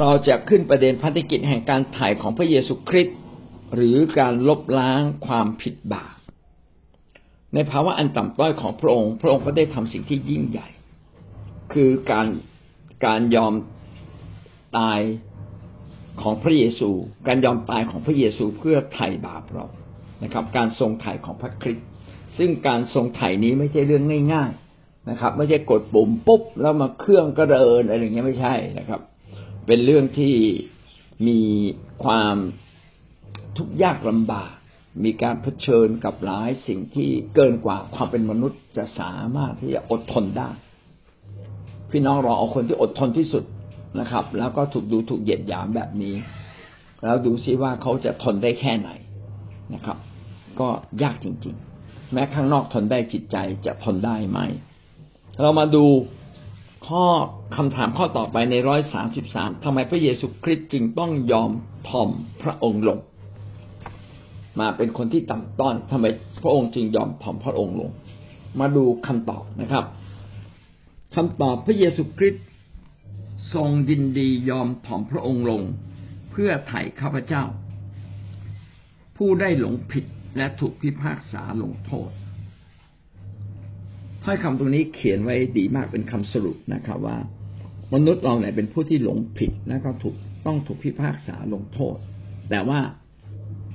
เราจะขึ้นประเด็นพันธกิจแห่งการถ่ายของพระเยซูคริสต์หรือการลบล้างความผิดบาปในภาวะอันต่ำต้อยของพระองค์ พระองค์ก็ได้ทำสิ่งที่ยิ่งใหญ่ คือการการยอมตายของพระเยซู การยอมตายของพระเยซูเพื่อไถ่บาปเรานะครับ การทรงไถ่ของพระคริสต์ซึ่งการทรงไถ่นี้ไม่ใช่เรื่องง่าย ๆนะครับ ไม่ใช่กดปุ่มปุ๊บแล้วมาเครื่องก็เดินอะไรอย่างเงี้ยไม่ใช่นะครับ เป็นเรื่องที่มีความทุกข์ยากลำบาก มีการเผชิญกับหลายสิ่งที่เกินกว่าความเป็นมนุษย์จะสามารถที่จะอดทนได้ พี่น้องเรอเอาคนที่อดทนที่สุดนะครับ แล้วก็ถูกดูถูกเหยียดหยามแบบนี้ แล้วดูซิว่าเขาจะทนได้แค่ไหนนะครับ ก็ยากจริง ๆ แม้ข้างนอกทนได้จิตใจจะทนได้ไหม เรามาดู ข้อคำถามข้อต่อไปในร้อยสามสิบสามทำไมพระเยซูคริสต์จึงต้องยอมถ่อมพระองค์ลง มาเป็นคนที่ต่ำต้อนทำไมพระองค์จึงยอมถ่อมพระองค์ลง มาดูคำตอบนะครับคำตอบพระเยซูคริสต์ทรงยินดียอมถ่อมพระองค์ลง เพื่อไถ่ข้าพเจ้า ผู้ได้หลงผิดและถูกพิพากษาลงโทษ ถ้อยคำตรงนี้เขียนไว้ดีมากเป็นคำสรุปนะครับว่า มนุษย์เราเนี่ยเป็นผู้ที่หลงผิดและก็ถูกต้องถูกพิพากษาลงโทษ แต่ว่า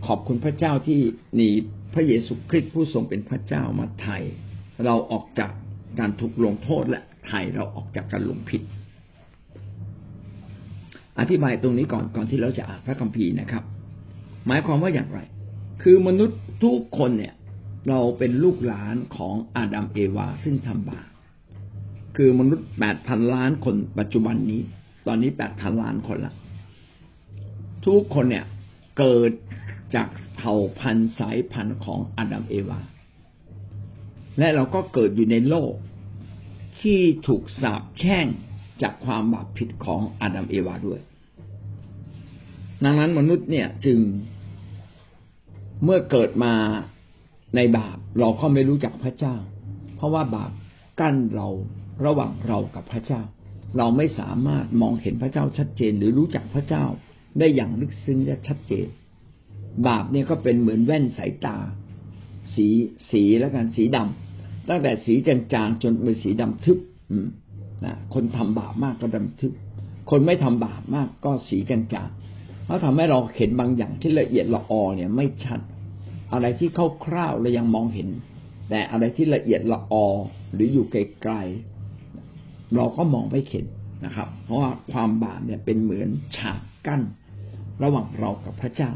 ขอบคุณพระเจ้าที่มีพระเยซูคริสต์ผู้ทรงเป็นพระเจ้ามาไถ่เราออกจากการถูกลงโทษและไถ่เราออกจากการหลงผิด อธิบายตรงนี้ก่อนก่อนที่เราจะอ่านพระคัมภีร์นะครับ หมายความว่าอย่างไร คือมนุษย์ทุกคนเนี่ย เราเป็นลูกหลานของอาดัมเอวาซึ่งทำบาปคือมนุษย์แปดพันล้านคนปัจจุบันนี้ ตอนนี้แปดพันล้านคนละทุกคนเนี่ยเกิดจากเผ่าพันธุ์สายพันธุ์ของอาดัมเอวา และเราก็เกิดอยู่ในโลก ที่ถูกสาปแช่งจากความบาปผิดของอาดัมเอวาด้วย ดังนั้นมนุษย์เนี่ยจึงเมื่อเกิดมา ในบาปเราก็ไม่รู้จักพระเจ้า เพราะว่าบาปกั้นเราระหว่างเรากับพระเจ้า เราไม่สามารถมองเห็นพระเจ้าชัดเจนหรือรู้จักพระเจ้าได้อย่างลึกซึ้งและชัดเจน บาปเนี่ยก็เป็นเหมือนแว่นสายตา สีสีแล้วกันสีดำตั้งแต่สีจางๆจนเป็นสีดำทึบนะคนทำบาปมากก็ดำทึบ คนไม่ทำบาปมากก็สีจางๆเขาทำให้เราเห็นบางอย่างที่ละเอียดละออเนี่ยไม่ชัด อะไรที่คร่าวๆเรายังมองเห็น แต่อะไรที่ละเอียดละออหรืออยู่ไกลๆเราก็มองไม่เห็นนะครับ เพราะว่าความบาปเนี่ยเป็นเหมือนฉากกั้น ระหว่างเรากับพระเจ้า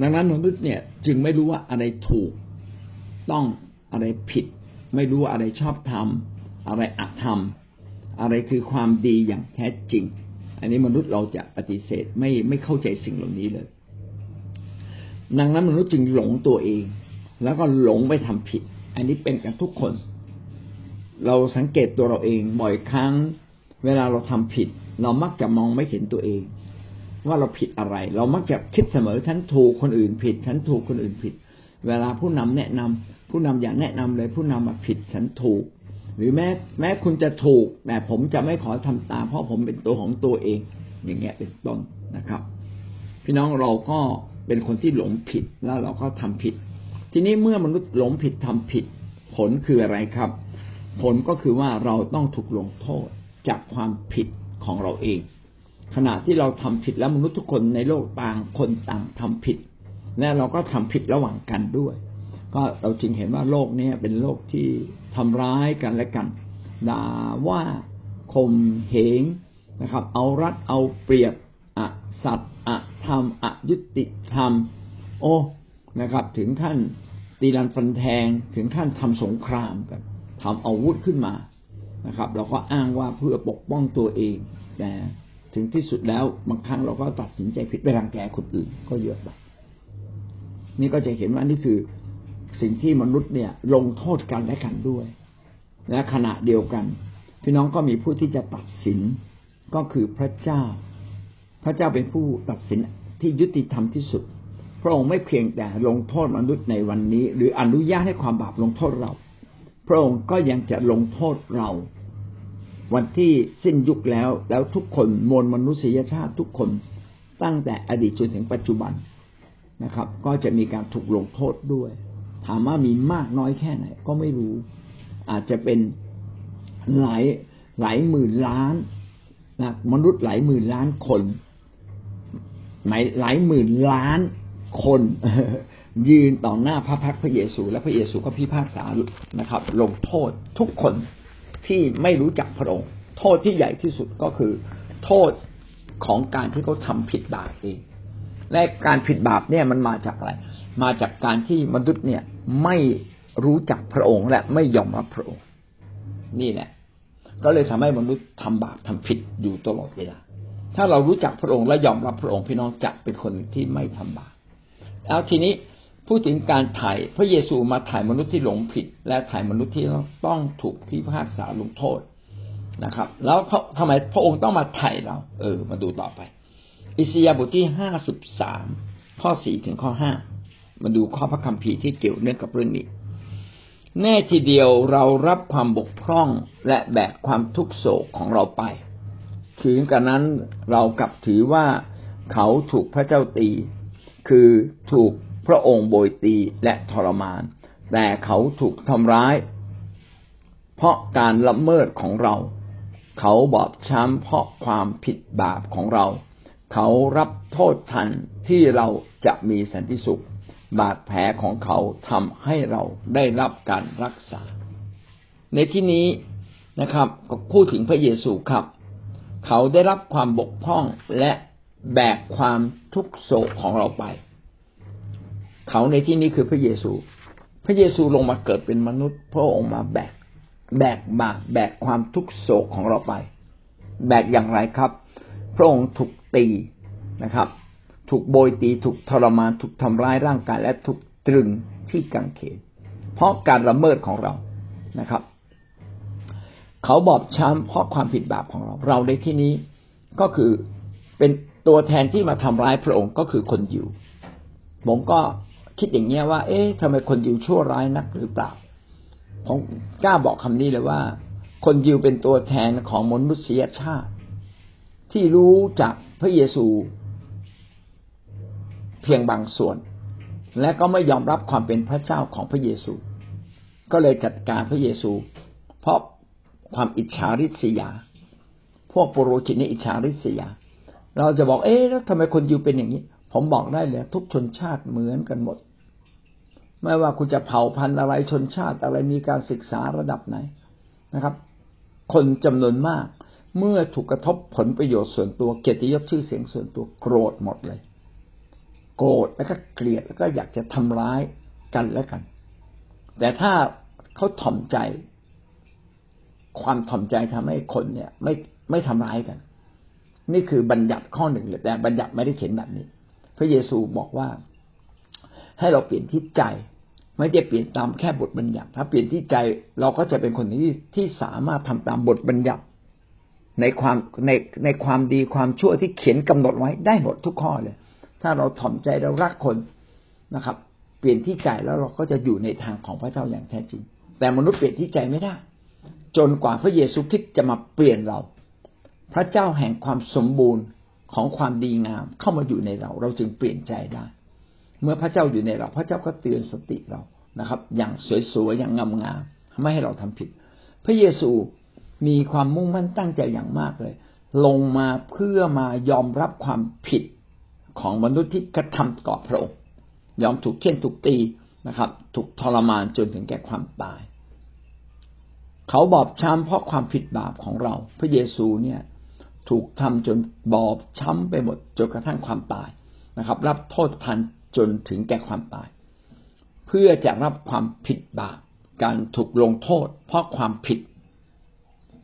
ดังนั้นมนุษย์เนี่ยจึงไม่รู้ว่าอะไรถูกต้องอะไรผิด ไม่รู้ว่าอะไรชอบทำอะไรอธรรม อะไรคือความดีอย่างแท้จริง อันนี้มนุษย์เราจะปฏิเสธไม่ไม่เข้าใจสิ่งเหล่านี้เลย ดังนั้นมนุษย์จึงหลงตัวเอง แล้วก็หลงไปทำผิด อันนี้เป็นกันทุกคน เราสังเกตตัวเราเองบ่อยครั้ง เวลาเราทำผิด เรามักจะมองไม่เห็นตัวเอง ว่าเราผิดอะไร เรามักจะคิดเสมอฉันถูกคนอื่นผิดฉันถูกคนอื่นผิด เวลาผู้นำแนะนำผู้นำอย่าแนะนำเลยผู้นำมาผิดฉันถูก หรือแม้แม้คุณจะถูก แต่ผมจะไม่ขอทำตาม เพราะผมเป็นตัวของตัวเอง อย่างเงี้ยเป็นต้นนะครับ พี่น้องเราก็ เป็นคนที่หลงผิดแล้วเราก็ทำผิด ทีนี้เมื่อมนุษย์หลงผิดทำผิด ผลคืออะไรครับ ผลก็คือว่าเราต้องถูกลงโทษจากความผิดของเราเอง ขณะที่เราทำผิดแล้วมนุษย์ทุกคนในโลกต่างคนต่างทำผิด และเราก็ทำผิดระหว่างกันด้วย ก็เราจึงเห็นว่าโลกนี้เป็นโลกที่ทำร้ายกันและกันด่าว่าข่มเหงนะครับ เอารัดเอาเปรียบ สัตว์อธรรมอยุติธรรม โอ้นะครับ ถึงขั้นตีรันฟันแทงถึงขั้นทำสงครามกันทำอาวุธขึ้นมานะครับ เราก็อ้างว่าเพื่อปกป้องตัวเองแต่ถึงที่สุดแล้วบางครั้งเราก็ตัดสินใจผิดไปรังแกคนอื่นก็เยอะแบบนี่ก็จะเห็นว่านี่คือสิ่งที่มนุษย์เนี่ยลงโทษกันและกันด้วย และขณะเดียวกัน พี่น้องก็มีผู้ที่จะตัดสินก็คือพระเจ้า พระเจ้าเป็นผู้ตัดสินที่ยุติธรรมที่สุด พระองค์ไม่เพียงแต่ลงโทษมนุษย์ในวันนี้ หรืออนุญาตให้ความบาปลงโทษเรา พระองค์ก็ยังจะลงโทษเรา วันที่สิ้นยุคแล้วแล้วทุกคนมวลมนุษยชาติทุกคนตั้งแต่อดีตจนถึงปัจจุบันนะครับ ก็จะมีการถูกลงโทษด้วย ถามว่ามีมากน้อยแค่ไหน ก็ไม่รู้ อาจจะเป็นหลายหลายหมื่นล้านนะมนุษย์หลายหมื่นล้านคน หมายหลายหมื่นล้านคนยืนต่อหน้าพระพักพระเยซู และพระเยซูก็พิพากษานะครับ ลงโทษทุกคนที่ไม่รู้จักพระองค์ โทษที่ใหญ่ที่สุดก็คือ โทษของการที่เขาทาผิดบาปเอง และการผิดบาปเนี่ยมันมาจากอะไร มาจากการที่มนุษย์เนี่ยไม่รู้จักพระองค์และไม่ยอมรับพระองค์ นี่แหละ ก็เลยทำให้มนุษย์ทำบาปทำผิดอยู่ตลอดเวลา ถ้าเรารู้จักพระองค์และยอมรับพระองค์พี่น้องจะเป็นคนที่ไม่ทำบาปแล้วทีนี้พูดถึงการถ่ายพระเยซูมาถ่ายมนุษย์ที่หลงผิด และถ่ายมนุษย์ที่ต้องถูกที่พากษาลงโทษนะครับ แล้วทำไมพระองค์ต้องมาถ่ายเรา เออ มาดูต่อไป อิสยาบทที่ห้าสิบสามข้อสี่ถึงข้อห้ามาดูข้อพระคัมภีร์ที่เกี่ยวเนื่องกับเรื่องนี้ แน่ทีเดียวเรารับความบกพร่องและแบกความทุกโศกของเราไป ถึงกันนั้นเรากลับถือว่าเขาถูกพระเจ้าตี คือถูกพระองค์โบยตีและทรมาน แต่เขาถูกทำร้าย เพราะการละเมิดของเรา เขาบอบช้ำเพราะความผิดบาปของเรา เขารับโทษทันที่เราจะมีสันติสุข บาดแผลของเขาทำให้เราได้รับการรักษา ในที่นี้นะครับก็พูดถึงพระเยซูครับ เขาได้รับความบกพร่องและแบกความทุกโศกของเราไป เขาในที่นี้คือพระเยซู พระเยซูลงมาเกิดเป็นมนุษย์ พระองค์มาแบกแบกบาปแบกความทุกโศกของเราไป แบกอย่างไรครับ พระองค์ถูกตีนะครับ ถูกโบยตีถูกทรมานถูกทำร้ายร่างกายและถูกตรึงที่กังเขนเพราะการละเมิดของเรานะครับ เขาบอบช้ำเพราะความผิดบาปของเรา เราในที่นี้ก็คือเป็นตัวแทนที่มาทำร้ายพระองค์ก็คือคนยิวผมก็คิดอย่างเงี้ยว่า เอ๊ะทำไมคนยิวชั่วร้ายนักหรือเปล่า ผมกล้าบอกคำนี้เลยว่า คนยิวเป็นตัวแทนของมนุษยชาติ ที่รู้จักพระเยซู เพียงบางส่วน และก็ไม่ยอมรับความเป็นพระเจ้าของพระเยซู ก็เลยจัดการพระเยซู เพราะ ความอิจฉาริษยา พวกปุโรหิตนี่อิจฉาริษยา เราจะบอกเอ๊ะแล้วทำไมคนยิวเป็นอย่างนี้ ผมบอกได้เลย ทุกชนชาติเหมือนกันหมด ไม่ว่าคุณจะเผ่าพันธุ์อะไรชนชาติอะไรมีการศึกษาระดับไหนนะครับ คนจำนวนมาก เมื่อถูกกระทบผลประโยชน์ส่วนตัวเกียรติยศชื่อเสียงส่วนตัวโกรธหมดเลย โกรธแล้วก็เกลียดแล้วก็อยากจะทำร้ายกันและกัน แต่ถ้าเขาถ่อมใจ ความถ่อมใจทำให้คนเนี่ย ไม่ไม่ทำร้ายกัน นี่คือบัญญัติข้อหนึ่งเลยแต่บัญญัติไม่ได้เขียนแบบนี้ พระเยซูบอกว่า ให้เราเปลี่ยนที่ใจ ไม่ได้เปลี่ยนตามแค่บทบัญญัติ ถ้าเปลี่ยนที่ใจเราก็จะเป็นคนที่ที่สามารถทำตามบทบัญญัติ ในความในในความดีความชั่วที่เขียนกำหนดไว้ได้หมดทุกข้อเลย ถ้าเราถ่อมใจเรารักคนนะครับ เปลี่ยนที่ใจแล้วเราก็จะอยู่ในทางของพระเจ้าอย่างแท้จริง แต่มนุษย์เปลี่ยนที่ใจไม่ได้ จนกว่าพระเยซูคริสต์จะมาเปลี่ยนเรา พระเจ้าแห่งความสมบูรณ์ของความดีงามเข้ามาอยู่ในเรา เราจึงเปลี่ยนใจได้ เมื่อพระเจ้าอยู่ในเรา พระเจ้าก็เตือนสติเรานะครับ อย่างสวยๆอย่างงามๆไม่ให้เราทำผิด พระเยซูมีความมุ่งมั่นตั้งใจอย่างมากเลย ลงมาเพื่อมายอมรับความผิดของมนุษย์ที่กระทำต่อพระองค์ยอมถูกเคี่ยนถูกตีนะครับ ถูกทรมานจนถึงแก่ความตาย เขาบอบช้ำเพราะความผิดบาปของเรา พระเยซูเนี่ยถูกทำจนบอบช้ำไปหมดจนกระทั่งความตายนะครับ รับโทษทันจนถึงแก่ความตาย เพื่อจะรับความผิดบาปการถูกลงโทษ เพราะความผิด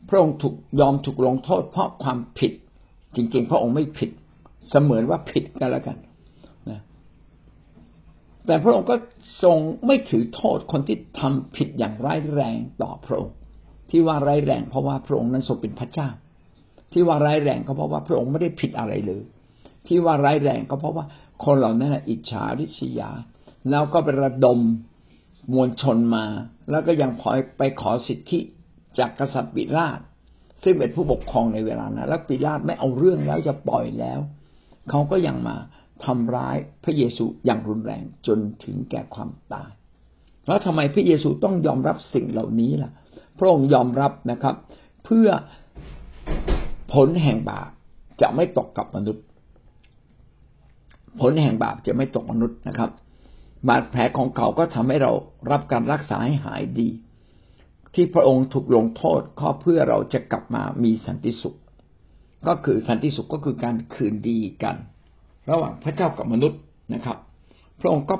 พระองค์ถูกยอมถูกลงโทษ เพราะความผิด จริง ๆ พระองค์ไม่ผิด เสมือนว่าผิดกันแล้วกันนะแต่พระองค์ก็ทรงไม่ถือโทษคนที่ทำผิดอย่างร้ายแรงต่อพระองค์ ที่ว่าร้ายแรงเพราะว่าพระองค์นั้นทรงเป็นพระเจ้า ที่ว่าร้ายแรงก็เพราะว่าพระองค์ไม่ได้ผิดอะไรเลย ที่ว่าร้ายแรงก็เพราะว่าคนเหล่านั้นอิจฉาริษยา แล้วก็ไประดมมวลชนมา แล้วก็ยังพอยไปขอสิทธิจากกษัตริย์บิราชซึ่งเป็นผู้ปกครองในเวลานั้นแล้วปิลาตไม่เอาเรื่องแล้วจะปล่อยแล้ว เขาก็ยังมาทำร้ายพระเยซูอย่างรุนแรงจนถึงแก่ความตาย แล้วทำไมพระเยซูต้องยอมรับสิ่งเหล่านี้ล่ะ พระองค์ยอมรับนะครับ เพื่อผลแห่งบาปจะไม่ตกกับมนุษย์ ผลแห่งบาปจะไม่ตกมนุษย์นะครับบาดแผลของเขาก็ทำให้เรารับการรักษาให้หายดี ที่พระองค์ถูกลงโทษก็เพื่อเราจะกลับมามีสันติสุข ก็คือสันติสุขก็คือการคืนดีกัน ระหว่างพระเจ้ากับมนุษย์นะครับ พระองค์ก็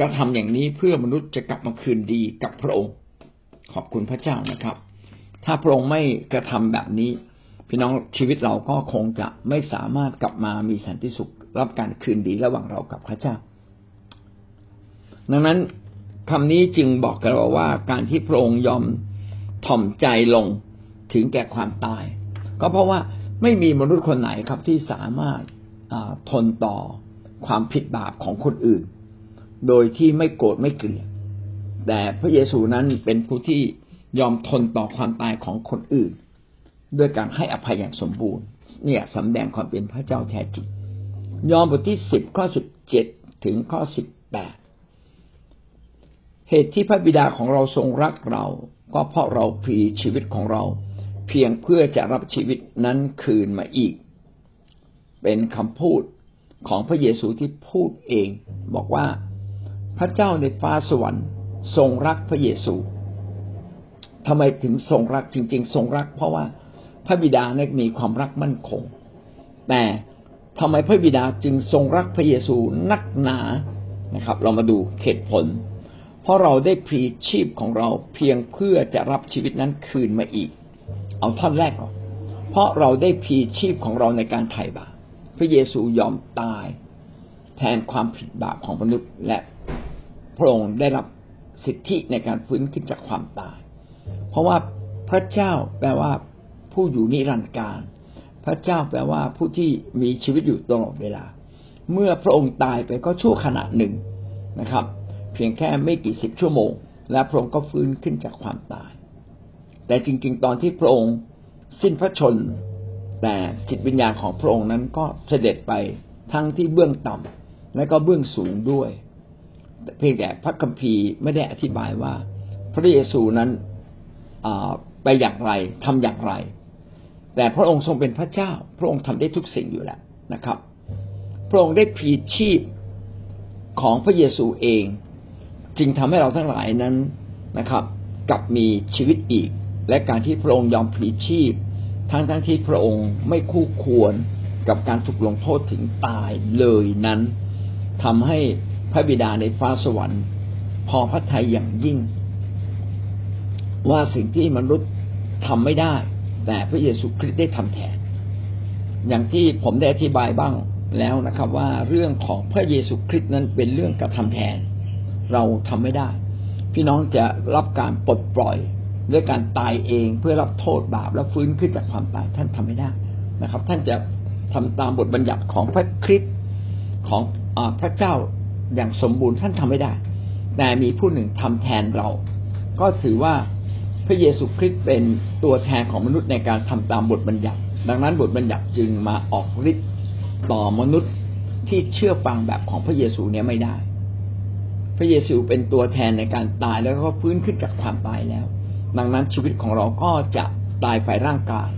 กระทำอย่างนี้เพื่อมนุษย์จะกลับมาคืนดีกับพระองค์ ขอบคุณพระเจ้านะครับ ถ้าพระองค์ไม่กระทำแบบนี้ พี่น้องชีวิตเราก็คงจะไม่สามารถกลับมามีสันติสุข รับการคืนดีระหว่างเรากับพระเจ้า ดังนั้นคำนี้จึงบอกกับเราว่าการที่พระองค์ยอมถ่อมใจลงถึงแก่ความตาย ก็เพราะว่าไม่มีมนุษย์คนไหนครับที่สามารถทนต่อความผิดบาปของคนอื่น โดยที่ไม่โกรธไม่เกลียด แต่พระเยซูนั้นเป็นผู้ที่ยอมทนต่อความตายของคนอื่น ด้วยการให้อภัยอย่างสมบูรณ์ เนี่ยสำแดงความเป็นพระเจ้าแท้จริง ยอห์นบทที่สิบข้อสิบเจ็ดถึงข้อสิบแปดเหตุที่พระบิดาของเราทรงรักเรา ก็เพราะเราพลีชีวิตของเรา เพียงเพื่อจะรับชีวิตนั้นคืนมาอีก เป็นคำพูดของพระเยซูที่พูดเอง บอกว่าพระเจ้าในฟ้าสวรรค์ ทรงรักพระเยซูทำไมถึงทรงรักจริง ๆ ทรงรัก เพราะว่าพระบิดาเนี่ยมีความรักมั่นคง แต่ทำไมพระบิดาจึงทรงรักพระเยซูนักหนานะครับ เรามาดูเหตุผล เพราะเราได้พรีชีพของเราเพียงเพื่อจะรับชีวิตนั้นคืนมาอีก เอาท่อนแรกก่อนเพราะเราได้พรีชีพของเราในการไถ่บาปพระเยซูยอมตาย แทนความผิดบาปของมนุษย์และพระองค์ได้รับ สิทธิในการฟื้นขึ้นจากความตาย เพราะว่าพระเจ้าแปลว่าผู้อยู่นิรันดร์การ พระเจ้าแปลว่าผู้ที่มีชีวิตอยู่ตลอดเวลา เมื่อพระองค์ตายไปก็ชั่วขณะหนึ่งนะครับ เพียงแค่ไม่กี่สิบชั่วโมง และพระองค์ก็ฟื้นขึ้นจากความตาย แต่จริง ๆ ตอนที่พระองค์สิ้นพระชน แต่จิตวิญญาณของพระองค์นั้นก็เสด็จไปทั้งที่เบื้องต่ำและก็เบื้องสูงด้วย เพียงแต่พระคัมภีร์ไม่ได้อธิบายว่า พระเยซูนั้นไปอย่างไรทำอย่างไร แต่พระองค์ทรงเป็นพระเจ้า พระองค์ทำได้ทุกสิ่งอยู่แล้วนะครับ พระองค์ได้พลีชีพของพระเยซูเอง จึงทำให้เราทั้งหลายนั้นนะครับกลับมีชีวิตอีก และการที่พระองค์ยอมพลีชีพ ทั้งทั้งที่พระองค์ไม่คู่ควรกับการถูกลงโทษถึงตายเลยนั้นทำให้ พระบิดาในฟ้าสวรรค์ พอพระทัยอย่างยิ่ง ว่าสิ่งที่มนุษย์ทำไม่ได้ แต่พระเยซูคริสต์ได้ทำแทน อย่างที่ผมได้อธิบายบ้างแล้วนะครับว่าเรื่องของพระเยซูคริสต์นั้นเป็นเรื่องกระทำแทน เราทำไม่ได้ พี่น้องจะรับการปลดปล่อยด้วยการตายเองเพื่อรับโทษบาปแล้วฟื้นขึ้นจากความตายท่านทำไม่ได้นะครับ ท่านจะทำตามบทบัญญัติของพระคริสต์ของอพระเจ้า อย่างสมบูรณ์ท่านทำไม่ได้ แต่มีผู้หนึ่งทำแทนเรา ก็ถือว่าพระเยซูคริสต์เป็นตัวแทนของมนุษย์ในการทำตามบทบัญญัติ ดังนั้นบทบัญญัติจึงมาออกฤทธิ์ต่อมนุษย์ที่เชื่อฟังแบบของพระเยซูเนี่ยไม่ได้ พระเยซูเป็นตัวแทนในการตายแล้วก็ฟื้นขึ้นจากความตายแล้ว ดังนั้นชีวิตของเราก็จะตายฝ่ายร่างกาย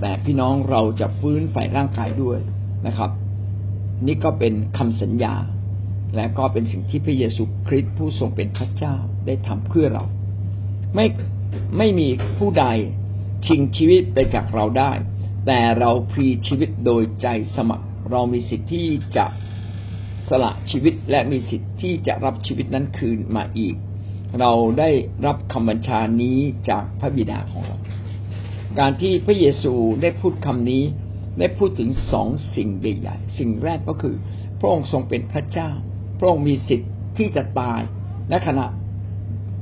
แต่พี่น้องเราจะฟื้นฝ่ายร่างกายด้วยนะครับ นี่ก็เป็นคำสัญญา และก็เป็นสิ่งที่พระเยซูคริสต์ผู้ทรงเป็นพระเจ้าได้ทำเพื่อเรา ไม่ไม่มีผู้ใดชิงชีวิตไปจากเราได้ แต่เราพรีชีวิตโดยใจสมัคร เรามีสิทธิ์ที่จะสละชีวิตและมีสิทธิ์ที่จะรับชีวิตนั้นคืนมาอีก เราได้รับคำบัญชานี้จากพระบิดาของเรา การที่พระเยซูได้พูดคำนี้ได้พูดถึงสองสิ่งใหญ่ๆสิ่งแรกก็คือ พระองค์ทรงเป็นพระเจ้า ระองค์มีสิทธิ์ที่จะตายและขณะ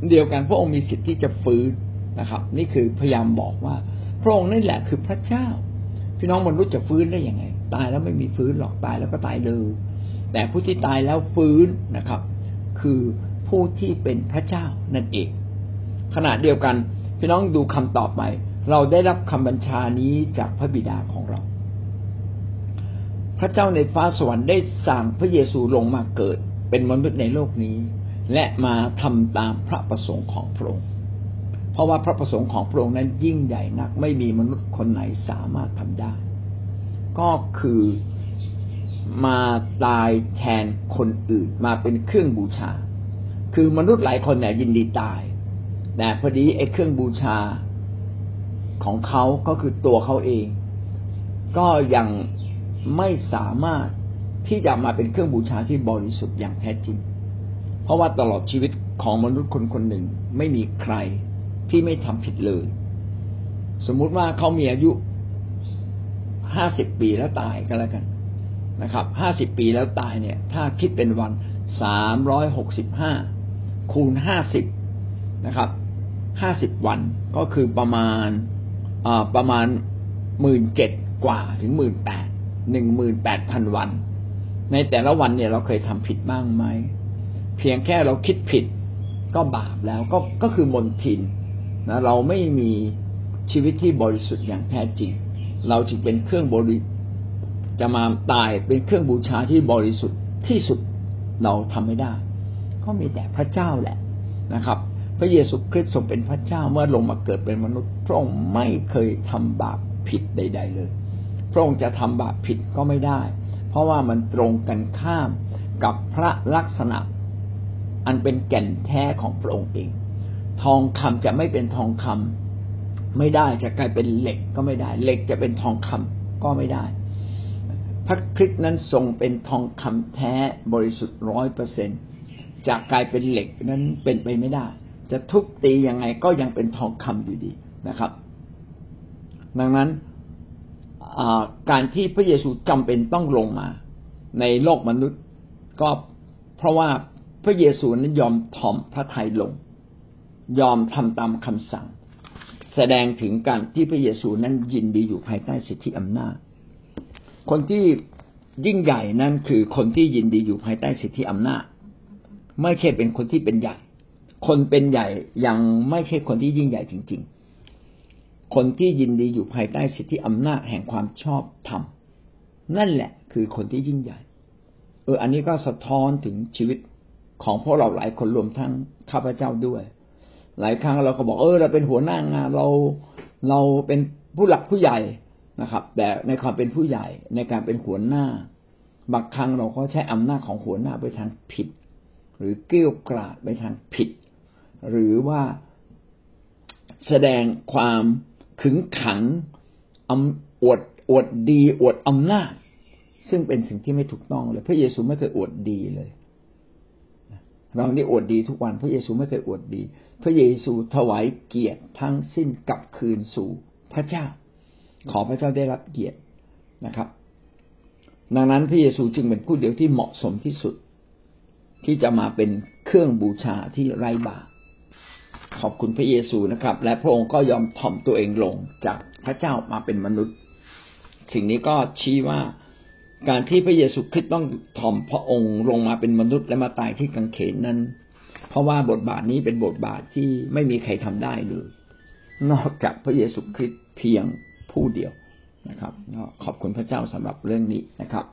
เดียวกันพระองค์มีสิทธิ์ที่จะฟื้นนะครับ นี่คือพยายามบอกว่า พระองค์นี่แหละคือพระเจ้า พี่น้องมนุษย์จะฟื้นได้ยังไง ตายแล้วไม่มีฟื้นหรอกตายแล้วก็ตายเลยแต่ผู้ที่ตายแล้วฟื้นนะครับ คือผู้ที่เป็นพระเจ้านั่นเอง ขณะเดียวกัน พี่น้องดูคำตอบไปเราได้รับคำบัญชานี้จากพระบิดาของเรา พระเจ้าในฟ้าสวรรค์ได้สั่งพระเยซูลงมาเกิด เป็นมนุษย์ในโลกนี้ และมาทำตามพระประสงค์ของพระองค์ เพราะว่าพระประสงค์ของพระองค์นั้นยิ่งใหญ่นัก ไม่มีมนุษย์คนไหนสามารถทำได้ ก็คือมาตายแทนคนอื่นมาเป็นเครื่องบูชา คือมนุษย์หลายคนเนี่ยยินดีตาย แต่พอดีไอ้เครื่องบูชาของเขาก็คือตัวเขาเอง ก็ยังไม่สามารถ ที่จะมาเป็นเครื่องบูชาที่บริสุทธิ์อย่างแท้จริง เพราะว่าตลอดชีวิตของมนุษย์คนคนหนึ่งไม่มีใครที่ไม่ทำผิดเลย สมมุติว่าเขามีอายุห้าสิบปีแล้วตายก็แล้วกันนะครับห้าสิบปีแล้วตายเนี่ย ถ้าคิดเป็นวันสามร้อยหกสิบห้าคูณห้าสิบนะครับห้าสิบวันก็คือประมาณประมาณหมื่นเจ็ดกว่าถึงหมื่นแปดหนึ่งหมื่นแปดพันวัน ในแต่ละวันเนี่ยเราเคยทำผิดบ้างไหมเพียงแค่เราคิดผิดก็บาปแล้วก็ก็คือมนทินนะเราไม่มีชีวิตที่บริสุทธิ์อย่างแท้จริง เราจึงเป็นเครื่องบริจะมาตายเป็นเครื่องบูชาที่บริสุทธิ์ที่สุดเราทำไม่ได้ ก็มีแต่พระเจ้าแหละนะครับ พระเยซูคริสต์ทรงเป็นพระเจ้าเมื่อลงมาเกิดเป็นมนุษย์พระองค์ไม่เคยทำบาปผิดใด ๆ เลย พระองค์จะทำบาปผิดก็ไม่ได้ เพราะว่ามันตรงกันข้ามกับพระลักษณะ อันเป็นแก่นแท้ของพระองค์เอง ทองคำจะไม่เป็นทองคำไม่ได้จะกลายเป็นเหล็กก็ไม่ได้ เหล็กจะเป็นทองคำก็ไม่ได้ พระคริสต์นั้นทรงเป็นทองคำแท้บริสุทธิ์ร้อยเปอร์เซ็นจะกลายเป็นเหล็กนั้นเป็นไปไม่ได้ จะทุบตียังไงก็ยังเป็นทองคำอยู่ดีนะครับ ดังนั้น การที่พระเยซูจำเป็นต้องลงมาในโลกมนุษย์ ก็เพราะว่าพระเยซูนั้นยอมถ่อมพระทัยลง ยอมทำตามคำสั่ง แสดงถึงการที่พระเยซูนั้นยินดีอยู่ภายใต้สิทธิอำนาจ คนที่ยิ่งใหญ่นั่นคือคนที่ยินดีอยู่ภายใต้สิทธิอำนาจ ไม่ใช่เป็นคนที่เป็นใหญ่ คนเป็นใหญ่ยังไม่ใช่คนที่ยิ่งใหญ่จริง ๆ คนที่ยินดีอยู่ภายใต้สิทธิอำนาจแห่งความชอบธรรมนั่นแหละคือคนที่ยิ่งใหญ่ เออ อันนี้ก็สะท้อนถึงชีวิตของพวกเราหลายคนรวมทั้งข้าพเจ้าด้วย หลายครั้งเราก็บอกเออเราเป็นหัวหน้างานเราเราเป็นผู้หลักผู้ใหญ่นะครับ แต่ในความเป็นผู้ใหญ่ในการเป็นหัวหน้าบางครั้งเราก็ใช้อำนาจของหัวหน้าไปทางผิด หรือเกลี้ยกล่อมไปทางผิด หรือว่าแสดงความ ขึงขังอวดอวดดีอวดอำนาจ ซึ่งเป็นสิ่งที่ไม่ถูกต้องเลยพระเยซูไม่เคยอวดดีเลยเรานี่อวดดีทุกวัน พระเยซูไม่เคยอวดดี พระเยซูถวายเกียรติทั้งสิ้นกลับคืนสู่พระเจ้า ขอพระเจ้าได้รับเกียรตินะครับ ดังนั้นพระเยซูจึงเป็นผู้เดียวที่เหมาะสมที่สุด ที่จะมาเป็นเครื่องบูชาที่ไร้บาป ขอบคุณพระเยซูนะครับ และพระองค์ก็ยอมถ่อมตัวเองลงจากพระเจ้ามาเป็นมนุษย์ สิ่งนี้ก็ชี้ว่าการที่พระเยซูคริสต์ต้องถ่อมพระองค์ลงมาเป็นมนุษย์และมาตายที่กังเขนนั้น เพราะว่าบทบาทนี้เป็นบทบาทที่ไม่มีใครทำได้เลย นอกจากพระเยซูคริสต์เพียงผู้เดียวนะครับขอบคุณพระเจ้าสำหรับเรื่องนี้นะครับ